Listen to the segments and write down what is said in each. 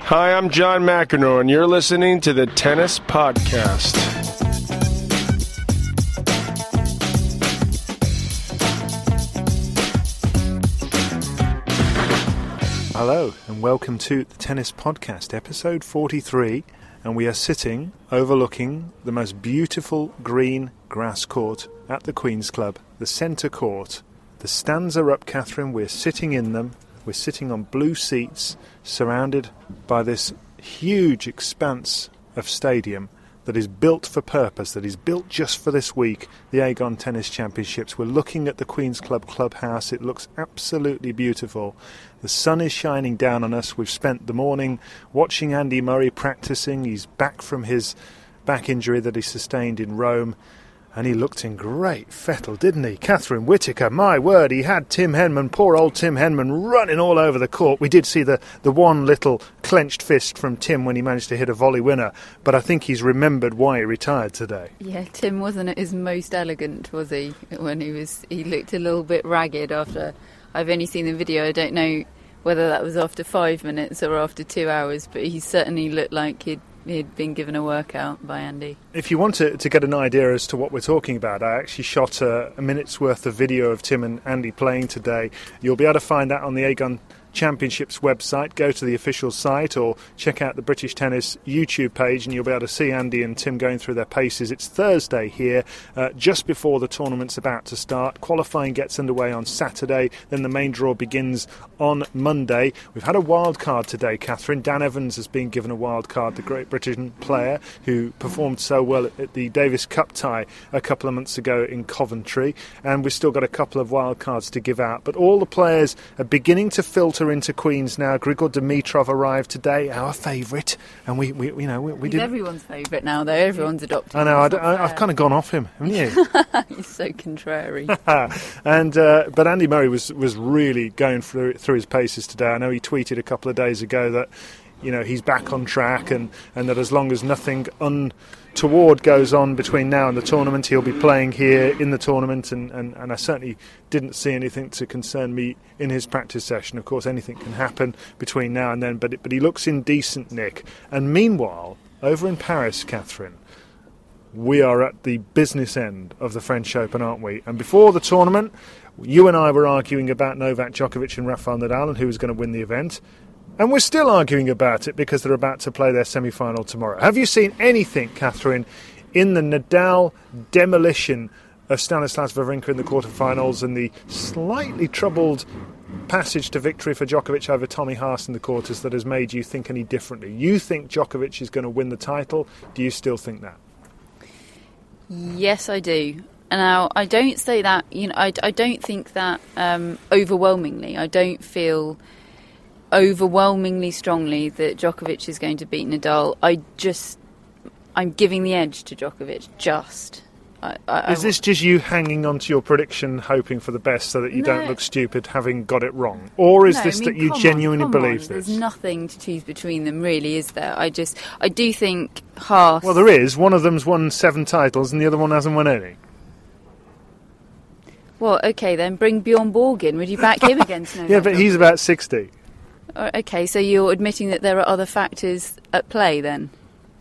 Hi, I'm John McEnroe, and you're listening to the Tennis Podcast. Hello, and welcome to the Tennis Podcast, episode 43. And we are sitting overlooking the most beautiful green grass court at the Queen's Club, the centre court. The stands are up, Catherine. We're sitting in them. We're sitting on blue seats surrounded by this huge expanse of stadium that is built for purpose, that is built just for this week, the Aegon Tennis Championships. We're looking at the Queen's Club clubhouse. It looks absolutely beautiful. The sun is shining down on us. We've spent the morning watching Andy Murray practicing. He's back from his back injury that he sustained in Rome. And he looked in great fettle, didn't he? Catherine Whittaker, my word, he had Tim Henman, poor old Tim Henman, running all over the court. We did see the, the one little clenched fist from Tim when he managed to hit a volley winner, but I think he's remembered why he retired today. Yeah, Tim wasn't at his most elegant, was he? When he was, he looked a little bit ragged after. I've only seen the video. I don't know whether that was after five minutes or after two hours, but he certainly looked like he'd he'd been given a workout by Andy. If you want to, to get an idea as to what we're talking about, I actually shot a, a minute's worth of video of Tim and Andy playing today. You'll be able to find that on the Aegon Championships website. Go to the official site or check out the British Tennis YouTube page, and you'll be able to see Andy and Tim going through their paces. It's Thursday here, uh, just before the tournament's about to start. Qualifying gets underway on Saturday, then the main draw begins on Monday. We've had a wild card today, Catherine. Dan Evans has been given a wild card, the Great British player who performed so well at the Davis Cup tie a couple of months ago in Coventry, and we've still got a couple of wild cards to give out. But all the players are beginning to filter into Queens now. Grigor Dimitrov arrived today, our favourite, and we, we you know, we, we did. everyone's favourite now, though. Everyone's adopted. I know. I, him. It's not have kind of gone off him, haven't you? He's so contrary. and uh, but Andy Murray was was really going through through his paces today. I know he tweeted a couple of days ago that you know he's back on track and and that as long as nothing untoward goes on between now and the tournament, he'll be playing here in the tournament. And, and, and I certainly didn't see anything to concern me in his practice session. Of course, anything can happen between now and then, but it, but he looks in decent nick. And meanwhile, over in Paris, Catherine we are at the business end of the French Open, aren't we? And before the tournament, you and I were arguing about Novak Djokovic and Rafael Nadal and who was going to win the event. And we're still arguing about it because they're about to play their semi final tomorrow. Have you seen anything, Catherine, in the Nadal demolition of Stanislas Wawrinka in the quarterfinals and the slightly troubled passage to victory for Djokovic over Tommy Haas in the quarters that has made you think any differently? You think Djokovic is going to win the title? Do you still think that? Yes, I do. Now, I don't say that, you know, I, I don't think that um, overwhelmingly. I don't feel overwhelmingly strongly that Djokovic is going to beat Nadal. I just, I'm giving the edge to Djokovic, just. I, I, Is this just you hanging on to your prediction, hoping for the best so that you don't look stupid having got it wrong? Or is No, this I mean, that you come on, genuinely believe on. this? There's nothing to choose between them, really, is there? I just, I do think Haas. Well, there is. One of them's won seven titles and the other one hasn't won any. Well, okay, then bring Bjorn Borg in. Would you back him against Novak? Yeah, but he's about 60. Oh, Okay, so you're admitting that there are other factors at play then,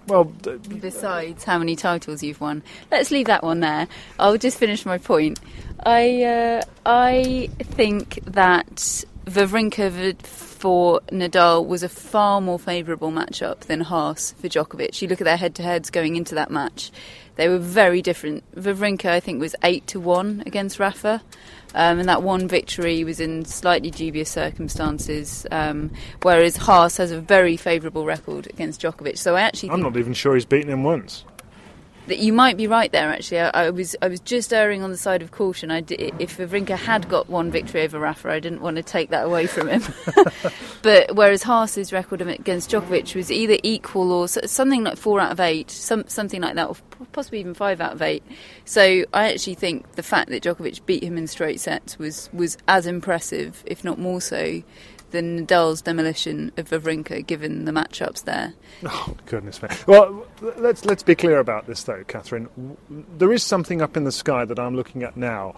Well, d- besides how many titles you've won. Let's leave that one there. I'll just finish my point. I uh, I think that Wawrinka v- for Nadal was a far more favourable matchup than Haas for Djokovic. You look at their head-to-heads going into that match; they were very different. Wawrinka, I think, was eight to one against Rafa, um, and that one victory was in slightly dubious circumstances. Um, whereas Haas has a very favourable record against Djokovic. So I actually I'm not even sure he's beaten him once. That you might be right there. Actually, I, I was I was just erring on the side of caution. If Wawrinka had got one victory over Rafa, I didn't want to take that away from him. but whereas Haas's record against Djokovic was either equal or something like four out of eight, some something like that, or possibly even five out of eight. So I actually think the fact that Djokovic beat him in straight sets was was as impressive, if not more so. Than Nadal's demolition of Wawrinka, given the matchups there. Oh goodness me! Well, let's let's be clear about this though, Catherine. There is something up in the sky that I'm looking at now,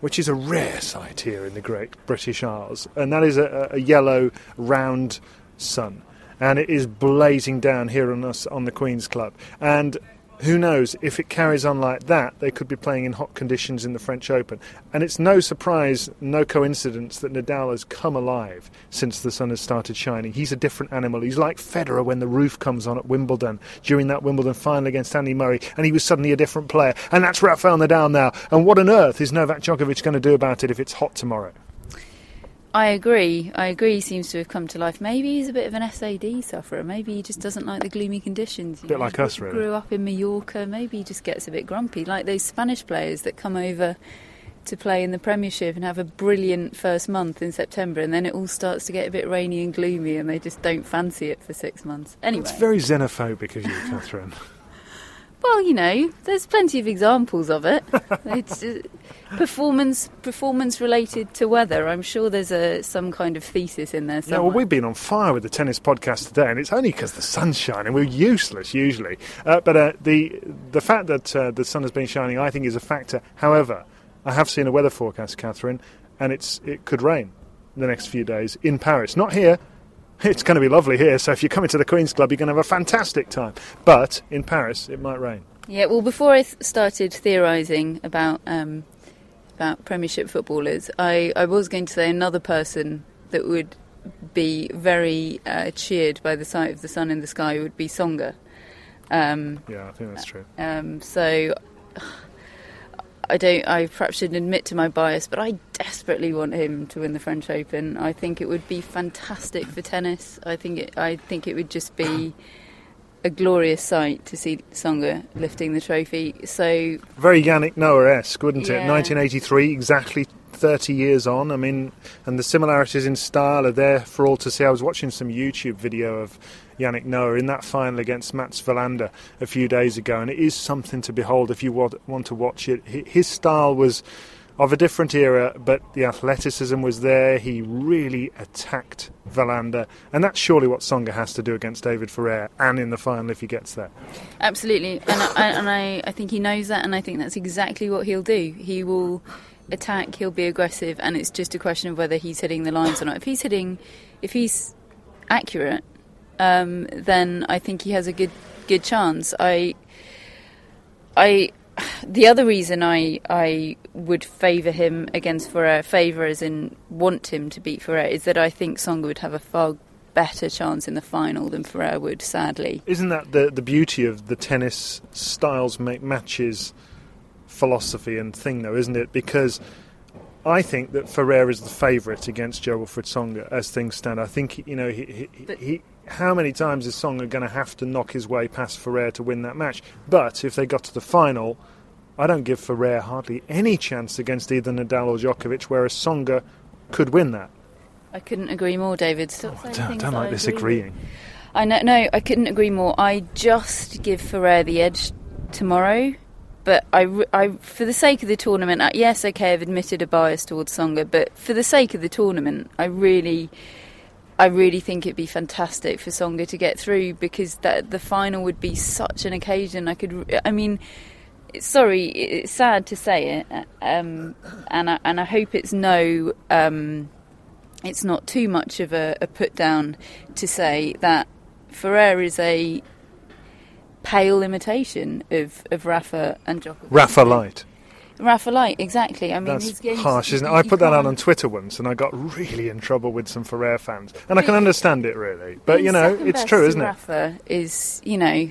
which is a rare sight here in the Great British Isles, and that is a, a yellow round sun, and it is blazing down here on us on the Queen's Club, and. Who knows if it carries on like that? They could be playing in hot conditions in the French Open, and it's no surprise, no coincidence that Nadal has come alive since the sun has started shining. He's a different animal. He's like Federer when the roof comes on at Wimbledon during that Wimbledon final against Andy Murray, and he was suddenly a different player. And that's Rafael Nadal now. And what on earth is Novak Djokovic going to do about it if it's hot tomorrow? I agree. I agree. He seems to have come to life. Maybe he's a bit of an SAD sufferer. Maybe he just doesn't like the gloomy conditions. you Bit know. like us, really. Grew up in Mallorca. Maybe he just gets a bit grumpy, like those Spanish players that come over to play in the Premiership and have a brilliant first month in September, and then it all starts to get a bit rainy and gloomy, and they just don't fancy it for six months. Anyway, It's very xenophobic of you, Catherine. Well, you know, there's plenty of examples of it. it's uh, performance performance related to weather. I'm sure there's a some kind of thesis in there Yeah, well, we've been on fire with the tennis podcast today, and it's only because the sun's shining. We're useless usually, uh, but uh, the the fact that uh, the sun has been shining, I think, is a factor. However, I have seen a weather forecast, Catherine, and it's it could rain the next few days in Paris, not here. It's going to be lovely here, so if you're coming to the Queen's Club, you're going to have a fantastic time. But in Paris, it might rain. Yeah, well, before I th- started theorising about um, about Premiership footballers, I, I was going to say another person that would be very uh, cheered by the sight of the sun in the sky would be Tsonga. Um, Yeah, I think that's true. um, so I don't. I perhaps shouldn't admit to my bias, but I desperately want him to win the French Open. I think it would be fantastic for tennis. I think it. I think it would just be a glorious sight to see Tsonga lifting the trophy. So Very Yannick Noah-esque, wouldn't it? Yeah. 1983, exactly 30 years on. I mean, and the similarities in style are there for all to see. I was watching some YouTube video of Yannick Noah in that final against Mats Wilander a few days ago, and it is something to behold if you wa- want to watch it. His style was of a different era, but the athleticism was there. He really attacked Wilander, and that's surely what Tsonga has to do against David Ferrer, and in the final if he gets there. Absolutely, and I, and I, I think he knows that, and I think that's exactly what he'll do. He will attack, he'll be aggressive, and it's just a question of whether he's hitting the lines or not. If he's hitting, if he's accurate, um, then I think he has a good good chance. I, I, the other reason I I would favour him against Ferrer, favour as in want him to beat Ferrer, is that I think Tsonga would have a far better chance in the final than Ferrer would. Sadly. Isn't that the the beauty of the tennis styles make matches philosophy and thing, though, isn't it? Because I think that Ferrer is the favourite against Jo-Wilfried Tsonga as things stand. I think you know he, he, But- he how many times is Tsonga going to have to knock his way past Ferrer to win that match? But if they got to the final, I don't give Ferrer hardly any chance against either Nadal or Djokovic, whereas Tsonga could win that. I couldn't agree more, David. Oh, Stop saying Don't, don't like I this agree with. agreeing. I know, no, I couldn't agree more. I just give Ferrer the edge tomorrow, but I, I, for the sake of the tournament, uh, yes, okay, I've admitted a bias towards Tsonga, but for the sake of the tournament, I really, I really think it'd be fantastic for Tsonga to get through because that the final would be such an occasion. I could, I mean. Sorry, it's sad to say it, um, and I, and I hope it's no um, it's not too much of a, a put down to say that Ferrer is a pale imitation of, of Rafa and Djokovic. Rafa Light. Rafa Light, exactly. I mean, That's harsh, isn't it? I put that out on Twitter once, and I got really in trouble with some Ferrer fans, and I can understand it really. But you know, it's true, isn't it? Rafa is, you know,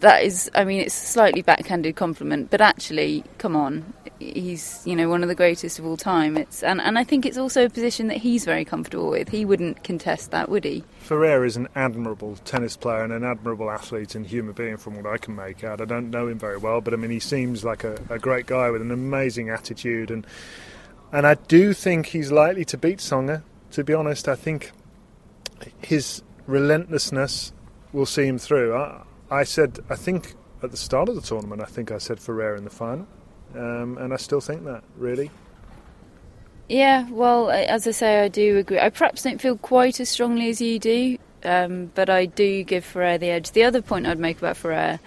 that is. I mean, it's a slightly backhanded compliment, but actually, come on, he's you know one of the greatest of all time. It's and and I think it's also a position that he's very comfortable with. He wouldn't contest that, would he? Ferrer is an admirable tennis player and an admirable athlete and human being, from what I can make out. I don't know him very well, but I mean, he seems like a, a great guy with an amazing attitude, and and I do think he's likely to beat Tsonga. To be honest, I think his relentlessness will see him through. I, I said, I think at the start of the tournament, I think I said Ferrer in the final, um, and I still think that really. Yeah, well, as I say, I do agree. I perhaps don't feel quite as strongly as you do, um, but I do give Ferrer the edge. The other point I'd make about Ferrer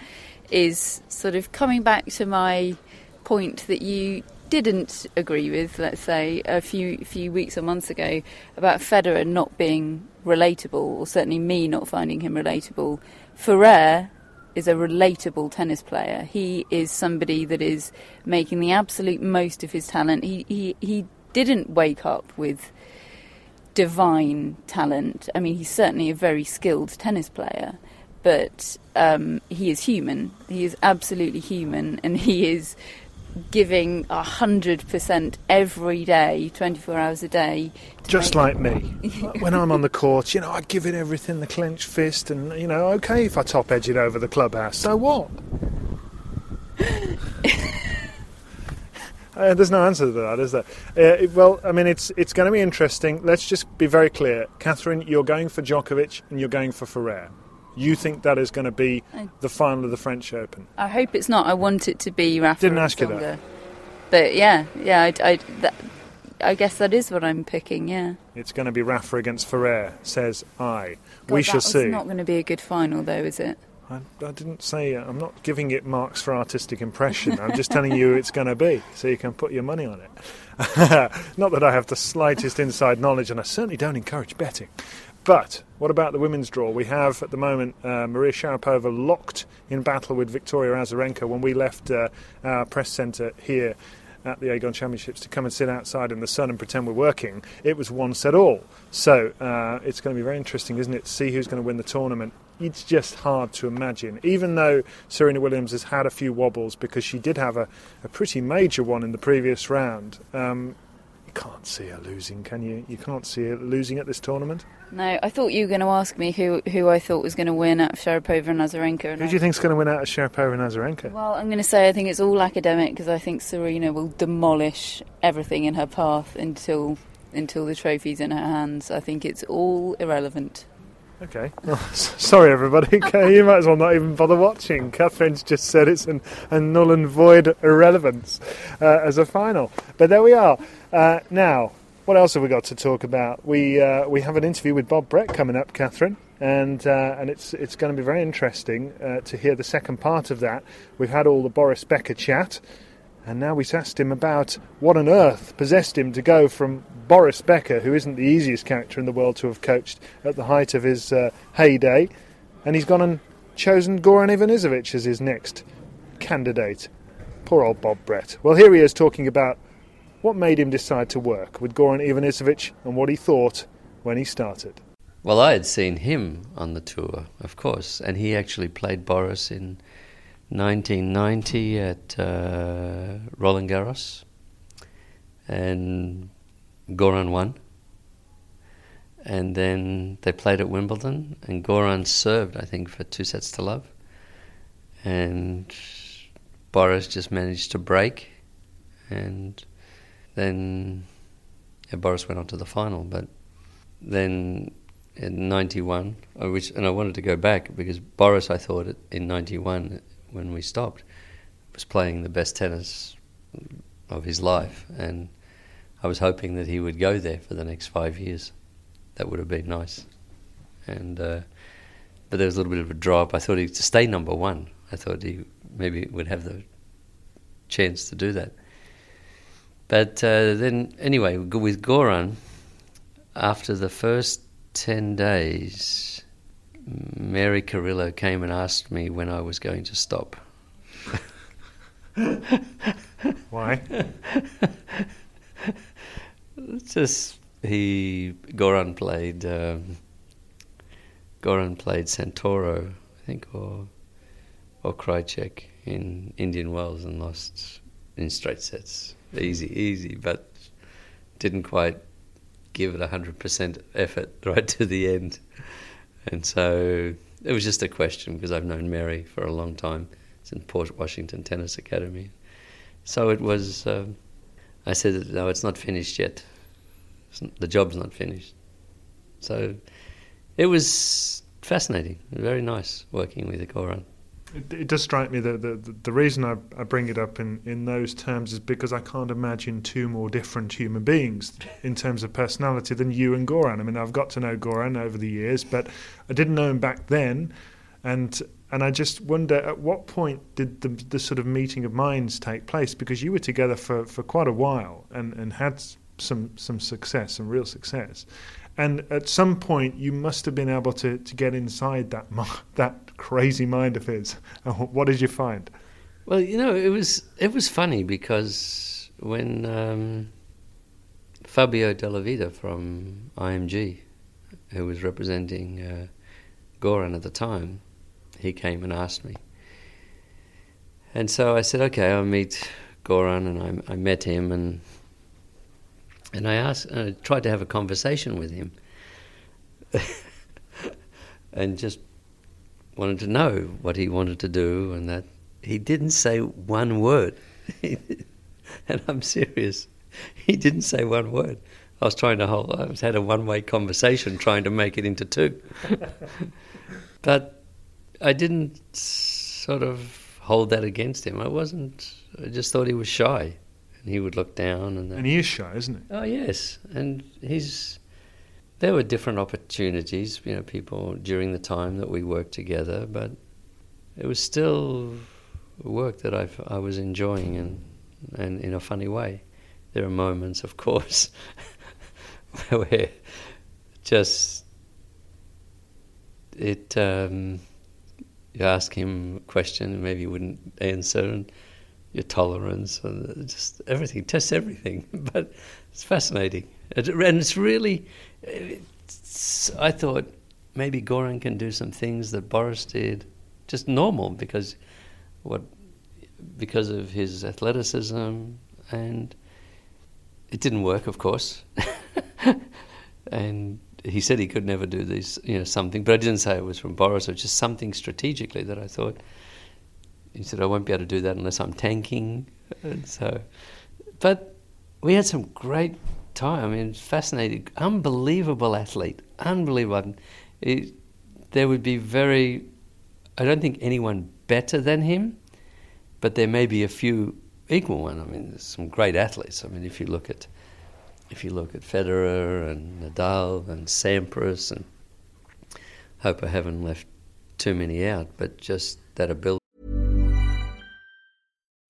is sort of coming back to my point that you didn't agree with, let's say, a few few weeks or months ago about Federer not being relatable, or certainly me not finding him relatable. Ferrer is a relatable tennis player. He is somebody that is making the absolute most of his talent. He he, he didn't wake up with divine talent. I mean, he's certainly a very skilled tennis player, but um, he is human. He is absolutely human, and he is giving a hundred percent every day, twenty-four hours a day. Just like me. when I'm on the court, you know, I give it everything, the clenched fist, and, you know, okay if I top edge it over the clubhouse, so what? Uh, there's no answer to that, is there? Uh, it- well, I mean, it's it's going to be interesting. Let's just be very clear, Catherine. You're going for Djokovic and you're going for Ferrer. You think that is going to be the final of the French Open? I hope it's not. I want it to be Rafa. Didn't ask you that. But yeah, yeah, I, I, that, I guess that is what I'm picking. Yeah. It's going to be Rafa against Ferrer. Says I. God, we shall see. not going to be a good final, though, is it? I, I didn't say. Uh, I'm not giving it marks for artistic impression. I'm just telling you it's going to be, so you can put your money on it. not that I have the slightest inside knowledge, and I certainly don't encourage betting. But what about the women's draw? We have at the moment uh, Maria Sharapova locked in battle with Victoria Azarenka. When we left uh, our press centre here at the Aegon Championships to come and sit outside in the sun and pretend we're working, it was one set all. So uh, it's going to be very interesting, isn't it, to see who's going to win the tournament. It's just hard to imagine. Even though Serena Williams has had a few wobbles because she did have a, a pretty major one in the previous round, um, you can't see her losing, can you? You can't see her losing at this tournament. No, I thought you were going to ask me who who I thought was going to win out of Sharapova and Azarenka. and Who do you think think's going to win out of Sharapova and Azarenka? Well, I'm going to say I think it's all academic because I think Serena will demolish everything in her path until until the trophy's in her hands. I think it's all irrelevant. Okay. Sorry, everybody. You might as well not even bother watching. Catherine's just said it's an, a null and void irrelevance uh, as a final. But there we are. Uh, now, what else have we got to talk about? We uh, we have an interview with Bob Brett coming up, Catherine, and uh, and it's it's going to be very interesting uh, to hear the second part of that. We've had all the Boris Becker chat. And now we've asked him about what on earth possessed him to go from Boris Becker, who isn't the easiest character in the world to have coached at the height of his uh, heyday, and he's gone and chosen Goran Ivanisevic as his next candidate. Poor old Bob Brett. Well, here he is talking about what made him decide to work with Goran Ivanisevic and what he thought when he started. Well, I had seen him on the tour, of course, and he actually played Boris in 1990 at uh, Roland Garros, and Goran won. And then they played at Wimbledon, and Goran served, I think, for two sets to love. And Boris just managed to break, and then yeah, Boris went on to the final. But then in 91, I wish, and I wanted to go back because Boris, I thought in 91, when we stopped, was playing the best tennis of his life. And I was hoping that he would go there for the next five years. That would have been nice. And, uh, but there was a little bit of a drop. I thought he'd stay number one. I thought he maybe would have the chance to do that. But uh, then, anyway, with Goran, after the first 10 days, Mary Carrillo came and asked me when I was going to stop. Why? Just he Goran played um, Goran played Santoro, I think, or or Krajicek in Indian Wells and lost in straight sets. Easy, easy, but didn't quite give it hundred percent effort right to the end. And so it was just a question because I've known Mary for a long time. since Port Washington Tennis Academy. So it was. Um, I said, "No, it's not finished yet. Not, the job's not finished." So it was fascinating, very nice working with Goran. It, it, does strike me that the, the, the reason I, I, bring it up in, in those terms is because I can't imagine two more different human beings in terms of personality than you and Goran. I mean, I've got to know Goran over the years, but I didn't know him back then, and and I just wonder at what point did the, the sort of meeting of minds take place? Because you were together for, for quite a while and, and had some some success, some real success. And at some point, you must have been able to, to get inside that that crazy mind of his. What did you find? Well, you know, it was it was funny because when um, Fabio Della Vita from IMG, who was representing uh, Goran at the time, he came and asked me. And so I said, okay, I'll meet Goran, and I, I met him, and and I asked, I tried to have a conversation with him, and just wanted to know what he wanted to do, and that he didn't say one word. and I'm serious, he didn't say one word. I was trying to hold. I was had a one-way conversation, trying to make it into two. but I didn't sort of hold that against him. I wasn't. I just thought he was shy, he would look down. And, and he is shy, isn't he? Oh yes, and he's. There were different opportunities, you know, people during the time that we worked together, but it was still work that I I was enjoying, and and in a funny way. There are moments, of course, where just it. Um, you ask him a question, maybe he wouldn't answer, and your tolerance, and uh, just everything, test everything. But it's fascinating, and it's really. It's, I thought maybe Goran can do some things that Boris did, just normal because what because of his athleticism and it didn't work, of course. and he said he could never do this, you know, something, but I didn't say it was from Boris. It was just something strategically that I thought. He said I won't be able to do that unless I'm tanking, and so. But we had some great time. I mean, fascinating, unbelievable athlete, unbelievable. It, there would be very, I don't think anyone better than him, but there may be a few equal one. I mean, there's some great athletes. I mean, if you look at if you look at Federer and Nadal and Sampras, and hope I haven't left too many out, but just that ability.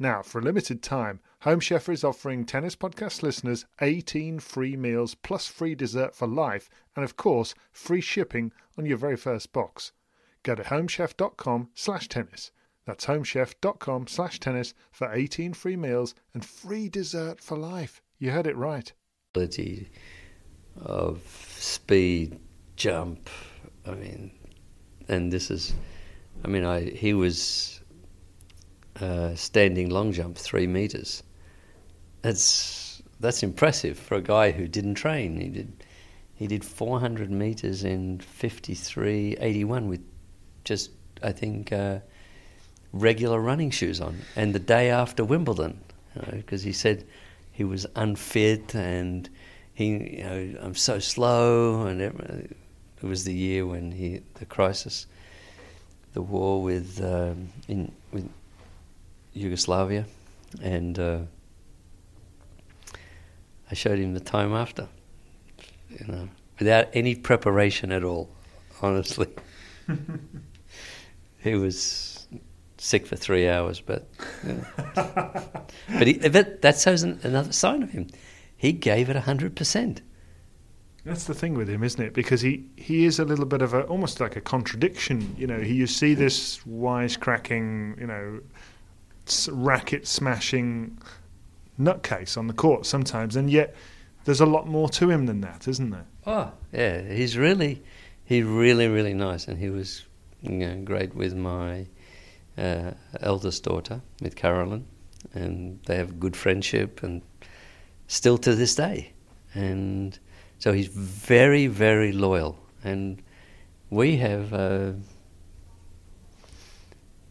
Now, for a limited time, Home Chef is offering Tennis Podcast listeners 18 free meals plus free dessert for life, and of course, free shipping on your very first box. Go to homechef.com slash tennis. That's homechef.com slash tennis for 18 free meals and free dessert for life. You heard it right. Of speed, jump, I mean, and this is, I mean, I he was uh, standing long jump three meters. That's that's impressive for a guy who didn't train. He did he did 400 meters in 53.81 with just I think uh, regular running shoes on, and the day after Wimbledon, because you know, he said he was unfit and he you know I'm so slow, and it, it was the year when he the crisis, the war with um, in with Yugoslavia, and uh, I showed him the time after, you know, without any preparation at all. Honestly, he was sick for three hours, but but, he, but that shows another sign of him. He gave it hundred percent. That's the thing with him, isn't it? Because he, he is a little bit of a almost like a contradiction. You know, he, you see this wisecracking, you know, racket smashing nutcase on the court sometimes, and yet there's a lot more to him than that, isn't there? Oh, yeah, he's really, he's really, really nice, and he was you know, great with my uh, eldest daughter, with Carolyn, and they have good friendship, and still to this day, and so he's very, very loyal, and we have. Uh,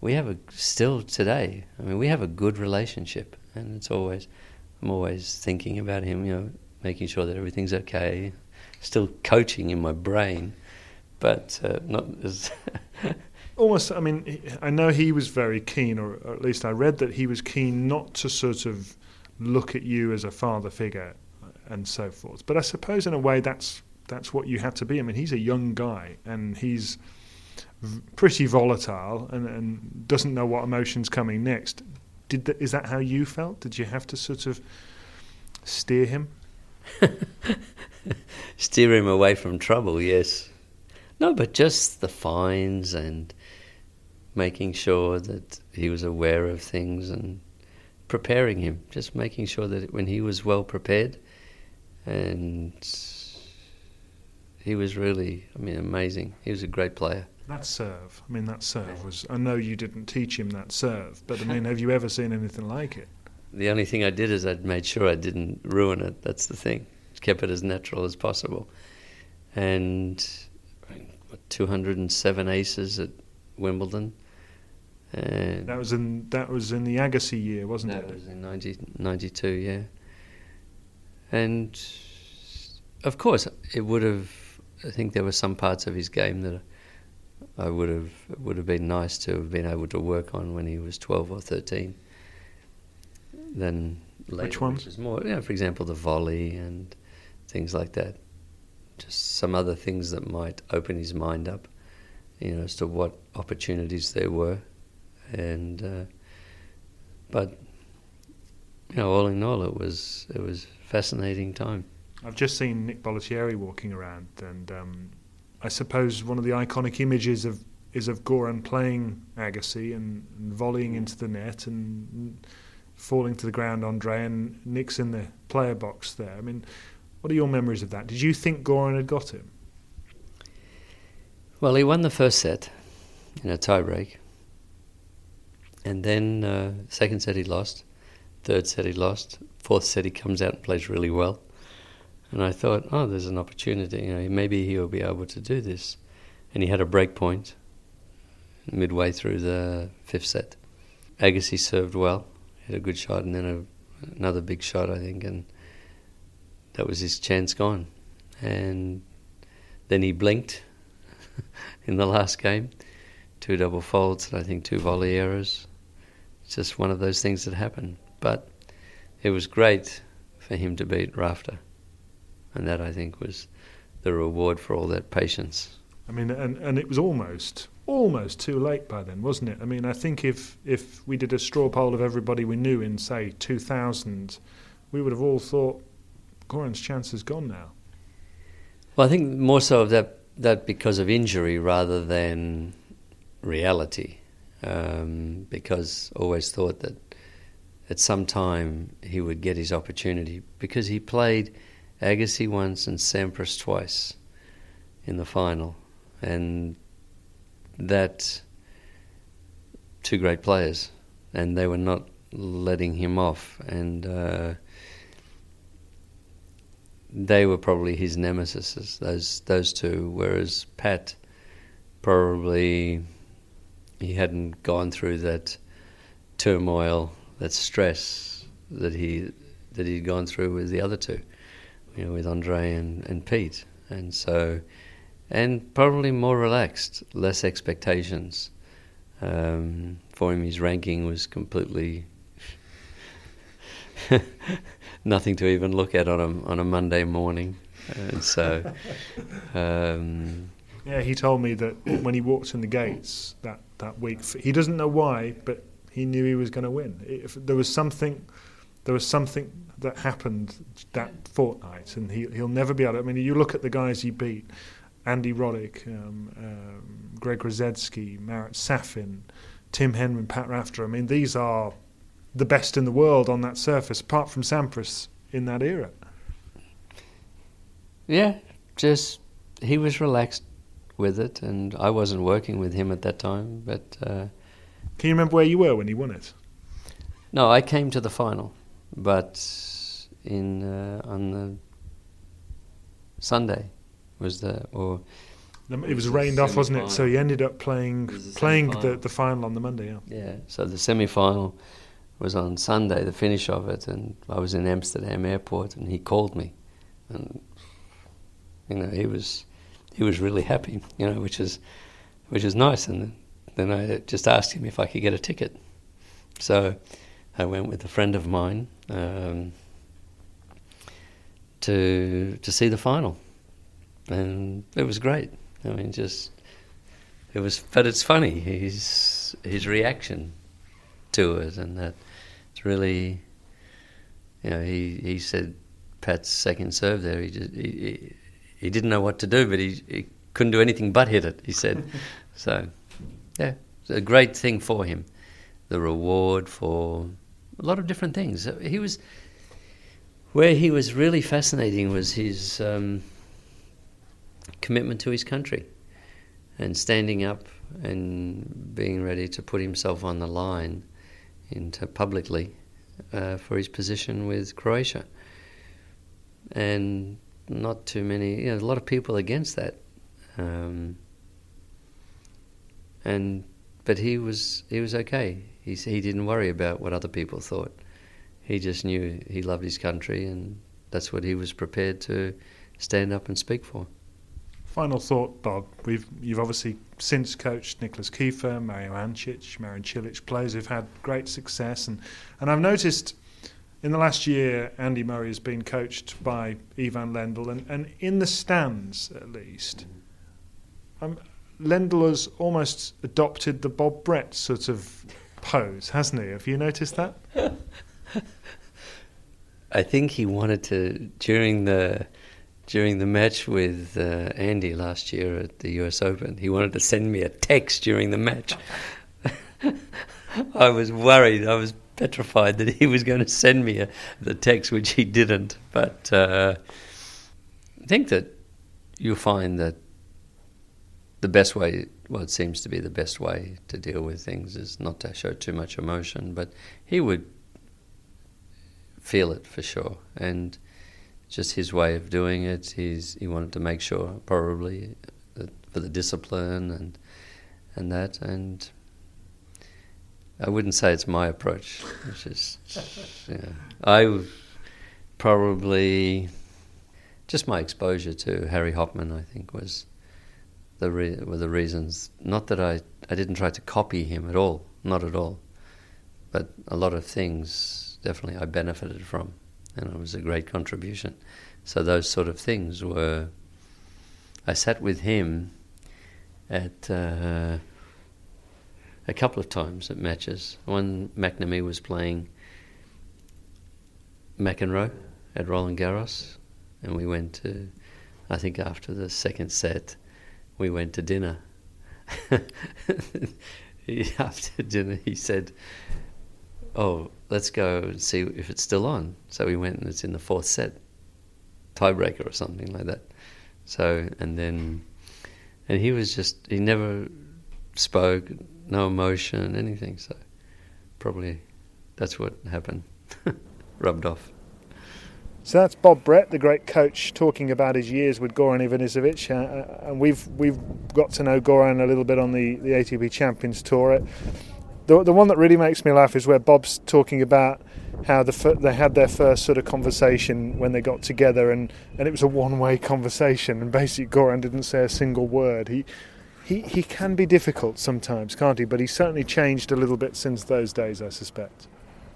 we have a still today. I mean, we have a good relationship, and it's always I'm always thinking about him. You know, making sure that everything's okay. Still coaching in my brain, but uh, not as. Almost, I mean, I know he was very keen, or at least I read that he was keen not to sort of look at you as a father figure and so forth. But I suppose in a way that's that's what you had to be. I mean, he's a young guy, and he's pretty volatile and, and doesn't know what emotion's coming next. Did the, is that how you felt? Did you have to sort of steer him? steer him away from trouble, yes. No, but just the fines and making sure that he was aware of things and preparing him, just making sure that when he was well prepared and he was really, I mean, amazing. He was a great player. That serve, I mean, that serve was. I know you didn't teach him that serve, but I mean, have you ever seen anything like it? The only thing I did is I made sure I didn't ruin it. That's the thing. Kept it as natural as possible. And 207 aces at Wimbledon. And that was in that was in the Agassi year, wasn't that it? That was in 90, 92, yeah. And of course, it would have. I think there were some parts of his game that I would have it would have been nice to have been able to work on when he was twelve or thirteen. Then later, which ones? Which is more, you know, for example, the volley and things like that. Just some other things that might open his mind up, you know, as to what opportunities there were, and uh, but you know, all in all, it was it was fascinating time. I've just seen Nick Bollettieri walking around, and um, I suppose one of the iconic images of is of Goran playing Agassi and, and volleying into the net and falling to the ground, Andre, and Nick's in the player box there. I mean, what are your memories of that? Did you think Goran had got him? Well, he won the first set in a tiebreak, and then uh, second set he lost, third set he lost, fourth set he comes out and plays really well. And I thought, oh, there's an opportunity. You know, maybe he'll be able to do this. And he had a break point midway through the fifth set. Agassi served well, had a good shot, and then a, another big shot, I think, and that was his chance gone. And then he blinked in the last game. Two double faults and I think two volley errors. It's just one of those things that happen. But it was great for him to beat Rafter. And that, I think, was the reward for all that patience. I mean, and, and it was almost almost too late by then, wasn't it? I mean, I think if if we did a straw poll of everybody we knew in say 2000, we would have all thought Goran's chance is gone now. Well, I think more so of that that because of injury rather than reality, um, because always thought that at some time he would get his opportunity because he played Agassi once and Sampras twice in the final, and that two great players, and they were not letting him off, and uh, they were probably his nemesis. Those those two, whereas Pat probably he hadn't gone through that turmoil, that stress that he that he'd gone through with the other two, you know, with Andre and, and Pete, and so and probably more relaxed, less expectations. Um, for him, his ranking was completely nothing to even look at on a on a Monday morning, and so. Um, yeah, he told me that when he walked in the gates that, that week, he doesn't know why, but he knew he was going to win. If there was something, there was something that happened that fortnight, and he he'll never be able. To, I mean, you look at the guys he beat. Andy Roddick, um, um, Greg Rusedski, Marat Safin, Tim Henman, Pat Rafter. I mean, these are the best in the world on that surface, apart from Sampras in that era. Yeah, just he was relaxed with it, and I wasn't working with him at that time. But uh, can you remember where you were when he won it? No, I came to the final, but in uh, on the Sunday was the or it was rained off, wasn't it? So he ended up playing playing the, the final on the Monday. Yeah. Yeah. So the semi final was on Sunday, the finish of it, and I was in Amsterdam airport, and he called me, and you know he was he was really happy, you know, which is which is nice. And then I just asked him if I could get a ticket. So I went with a friend of mine um, to to see the final and it was great. I mean, just it was, but it's funny his his reaction to it, and that it's really, you know, he he said Pat's second serve there. He just he, he, he didn't know what to do, but he, he couldn't do anything but hit it. He said, so yeah, it's a great thing for him. The reward for a lot of different things. He was where he was really fascinating was his. Um, commitment to his country and standing up and being ready to put himself on the line into publicly uh, for his position with Croatia. And not too many, you know, a lot of people against that. Um, and but he was he was okay. He he didn't worry about what other people thought. He just knew he loved his country, and that's what he was prepared to stand up and speak for. Final thought, Bob. We've you've obviously since coached Nicolas Kiefer, Mario Ancic, Marin Cilic, players who've had great success, and and I've noticed in the last year Andy Murray has been coached by Ivan Lendl, and, and in the stands at least, um, Lendl has almost adopted the Bob Brett sort of pose, hasn't he? Have you noticed that? I think he wanted to during the during the match with uh, Andy last year at the US Open. He wanted to send me a text during the match. I was worried. I was petrified that he was going to send me a, the text, which he didn't. But uh, I think that you'll find that the best way, well, it seems to be the best way to deal with things is not to show too much emotion. But he would feel it for sure. And just his way of doing it. He's, he wanted to make sure, probably, for the discipline and and that. And I wouldn't say it's my approach. Which is, yeah, I probably just my exposure to Harry Hopman, I think, was the re- were the reasons. Not that I I didn't try to copy him at all, not at all, but a lot of things definitely I benefited from, and it was a great contribution. So those sort of things were. I sat with him at uh, a couple of times at matches. One McNamee was playing McEnroe at Roland Garros, and we went to, I think after the second set, we went to dinner. after dinner, he said, "Oh, let's go and see if it's still on." So we went, and it's in the fourth set, tiebreaker or something like that. So and then, and he was just he never spoke, no emotion, anything. So probably that's what happened. Rubbed off. So that's Bob Brett, the great coach, talking about his years with Goran Ivanisevic, uh, uh, and we've we've got to know Goran a little bit on the, the ATP Champions Tour. The the one that really makes me laugh is where Bob's talking about how the they had their first sort of conversation when they got together, and, and it was a one way conversation, and basically Goran didn't say a single word. He he he can be difficult sometimes, can't he? But he's certainly changed a little bit since those days, I suspect.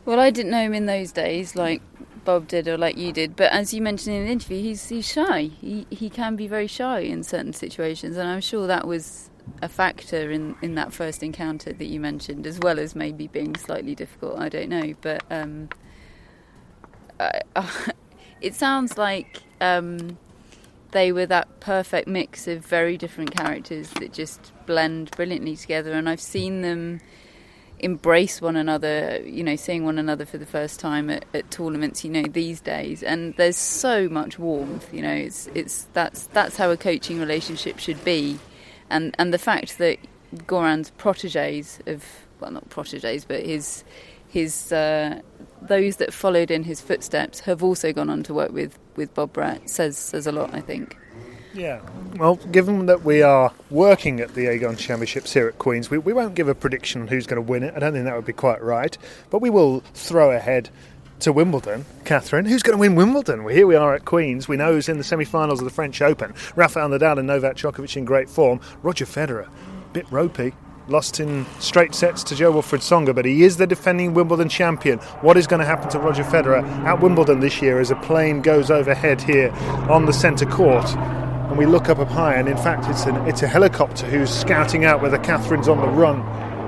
Well, I didn't know him in those days, like Bob did or like you did. But as you mentioned in the interview, he's he's shy. He he can be very shy in certain situations, and I'm sure that was a factor in in that first encounter that you mentioned, as well as maybe being slightly difficult. I don't know, but um, I, it sounds like. Um, they were that perfect mix of very different characters that just blend brilliantly together, and I've seen them embrace one another, you know, seeing one another for the first time at, at, tournaments, you know, these days. And there's so much warmth, you know, it's it's that's that's how a coaching relationship should be. And and the fact that Goran's proteges of well not proteges, but his his uh, those that followed in his footsteps have also gone on to work with, with Bob Brett says says a lot, I think. Yeah. Well, given that we are working at the Aegon Championships here at Queen's, we, we won't give a prediction on who's going to win it. I don't think that would be quite right. But we will throw ahead to Wimbledon. Catherine, who's going to win Wimbledon? Well, here we are at Queen's. We know who's in the semi finals of the French Open. Rafael Nadal and Novak Djokovic in great form. Roger Federer, bit ropey. Lost in straight sets to Jo-Wilfried Tsonga, but he is the defending Wimbledon champion. What is going to happen to Roger Federer at Wimbledon this year as a plane goes overhead here on the centre court? And we look up up high, and in fact, it's an it's a helicopter who's scouting out whether Catherine's on the run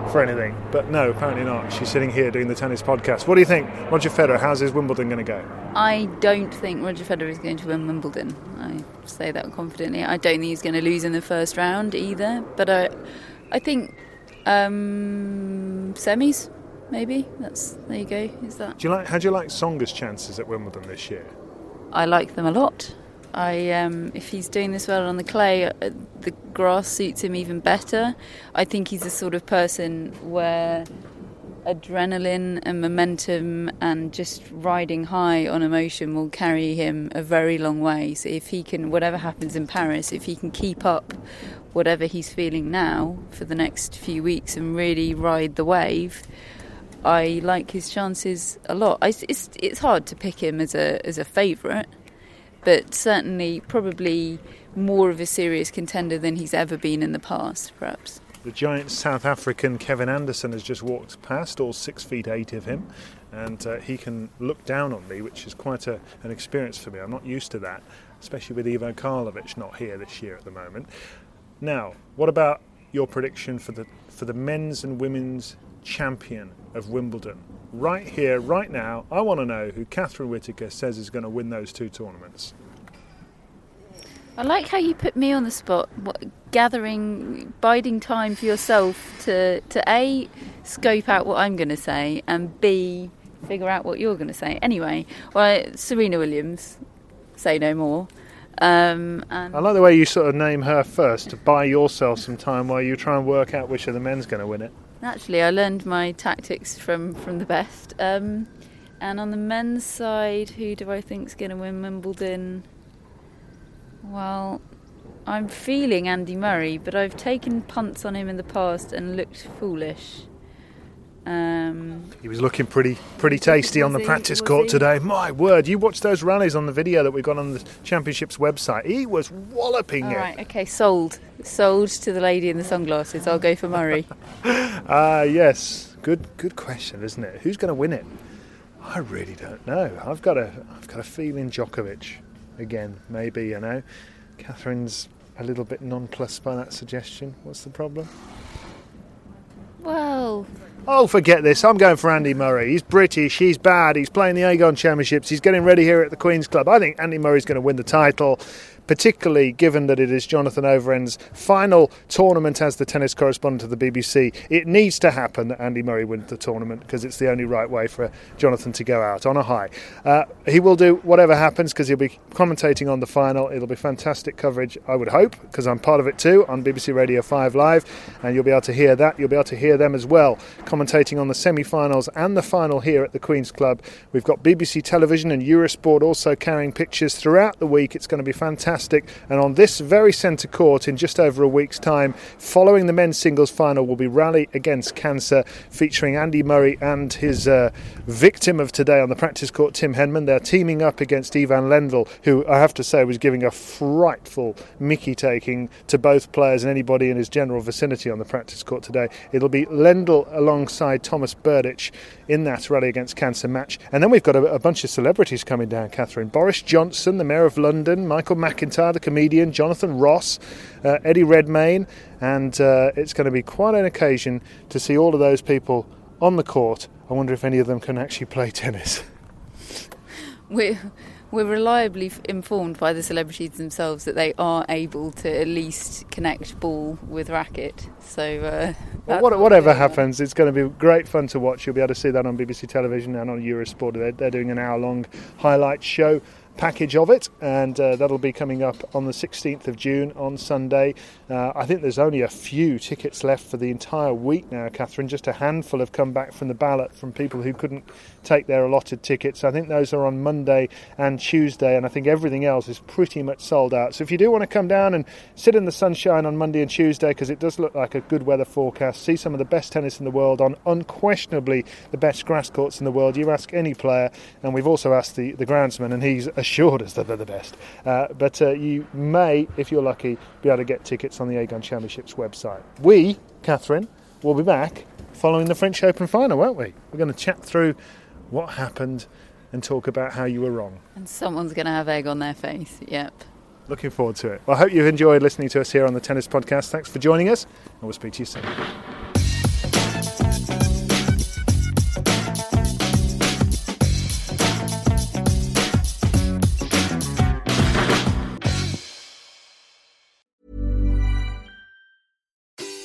for anything. But no, apparently not. She's sitting here doing the tennis podcast. What do you think, Roger Federer? How's his Wimbledon going to go? I don't think Roger Federer is going to win Wimbledon. I say that confidently. I don't think he's going to lose in the first round either. But I, I think um, semis maybe. That's there you go. Is that? Do you like? How do you like Tsonga's chances at Wimbledon this year? I like them a lot. I um, if he's doing this well on the clay, uh, the grass suits him even better. I think he's the sort of person where adrenaline and momentum and just riding high on emotion will carry him a very long way. So if he can, whatever happens in Paris, if he can keep up whatever he's feeling now for the next few weeks and really ride the wave. I like his chances a lot. It's, it's, it's hard to pick him as a as a favourite but certainly probably more of a serious contender than he's ever been in the past, perhaps. The giant South African Kevin Anderson has just walked past, all six feet eight of him, and uh, he can look down on me, which is quite a, an experience for me. I'm not used to that, especially with Ivo Karlovic not here this year at the moment. Now, what about your prediction for the for the men's and women's champion of Wimbledon? right here, right now, I want to know who Catherine Whitaker says is going to win those two tournaments. I like how you put me on the spot, what, gathering, biding time for yourself to, to A, scope out what I'm going to say, and B, figure out what you're going to say. Anyway, well, Serena Williams, say no more. Um, I like the way you sort of name her first to buy yourself some time while you try and work out which of the men's going to win it. Naturally, I learned my tactics from from the best. Um, and on the men's side, who do I think is going to win Wimbledon? Well, I'm feeling Andy Murray, but I've taken punts on him in the past and looked foolish. Um, He was looking pretty pretty tasty on the he? practice court he? today. My word, you watched those rallies on the video that we've got on the Championships website. He was walloping all it. right, okay, sold. Sold to the lady in the sunglasses. I'll go for Murray. Ah, yes. Good good question, isn't it? Who's going to win it? I really don't know. I've got a I've got a feeling Djokovic again, maybe, you know. Catherine's a little bit nonplussed by that suggestion. What's the problem? well, Oh, forget this. I'm going for Andy Murray. He's British. He's bad. He's playing the Aegon Championships. He's getting ready here at the Queen's Club. I think Andy Murray's going to win the title, particularly given that it is Jonathan Overend's final tournament as the tennis correspondent of the BBC. It needs to happen that Andy Murray wins the tournament because it's the only right way for Jonathan to go out on a high. Uh, he will do whatever happens because he'll be commentating on the final. It'll be fantastic coverage, I would hope, because I'm part of it too on BBC Radio 5 Live, and you'll be able to hear that. You'll be able to hear them as well, commentating on the semi finals and the final here at the Queen's Club. We've got BBC Television and Eurosport also carrying pictures throughout the week. It's going to be fantastic. And on this very centre court, in just over a week's time, following the men's singles final, will be Rally Against Cancer, featuring Andy Murray and his uh, victim of today on the practice court, Tim Henman. They're teaming up against Ivan Lendl, who I have to say was giving a frightful Mickey taking to both players and anybody in his general vicinity on the practice court today. It'll be Lendl alongside Tomas Berdych in that Rally Against Cancer match. And then we've got a, a bunch of celebrities coming down, Catherine. Boris Johnson, the Mayor of London, Michael McIntyre, the comedian, Jonathan Ross, uh, Eddie Redmayne, and uh, it's going to be quite an occasion to see all of those people on the court. I wonder if any of them can actually play tennis. we're we're reliably informed by the celebrities themselves that they are able to at least connect ball with racket. So uh, Well, what, what whatever happens, it's going to be great fun to watch. You'll be able to see that on BBC Television and on Eurosport. They're, they're doing an hour long highlight show package of it, and uh, that'll be coming up on the 16th of June on Sunday. Uh, I think there's only a few tickets left for the entire week now, Catherine. Just a handful have come back from the ballot from people who couldn't take their allotted tickets. I think those are on Monday and Tuesday, and I think everything else is pretty much sold out. So if you do want to come down and sit in the sunshine on Monday and Tuesday, because it does look like a good weather forecast, see some of the best tennis in the world on unquestionably the best grass courts in the world. You ask any player, and we've also asked the, the groundsman, and he's assured us that they're the best. Uh, but uh, you may, if you're lucky, be able to get tickets on the Aegon Championships website. We, Catherine, will be back following the French Open final, won't we? We're going to chat through what happened and talk about how you were wrong. And someone's going to have egg on their face. Yep. Looking forward to it. Well, I hope you've enjoyed listening to us here on the Tennis Podcast. Thanks for joining us, and we'll speak to you soon.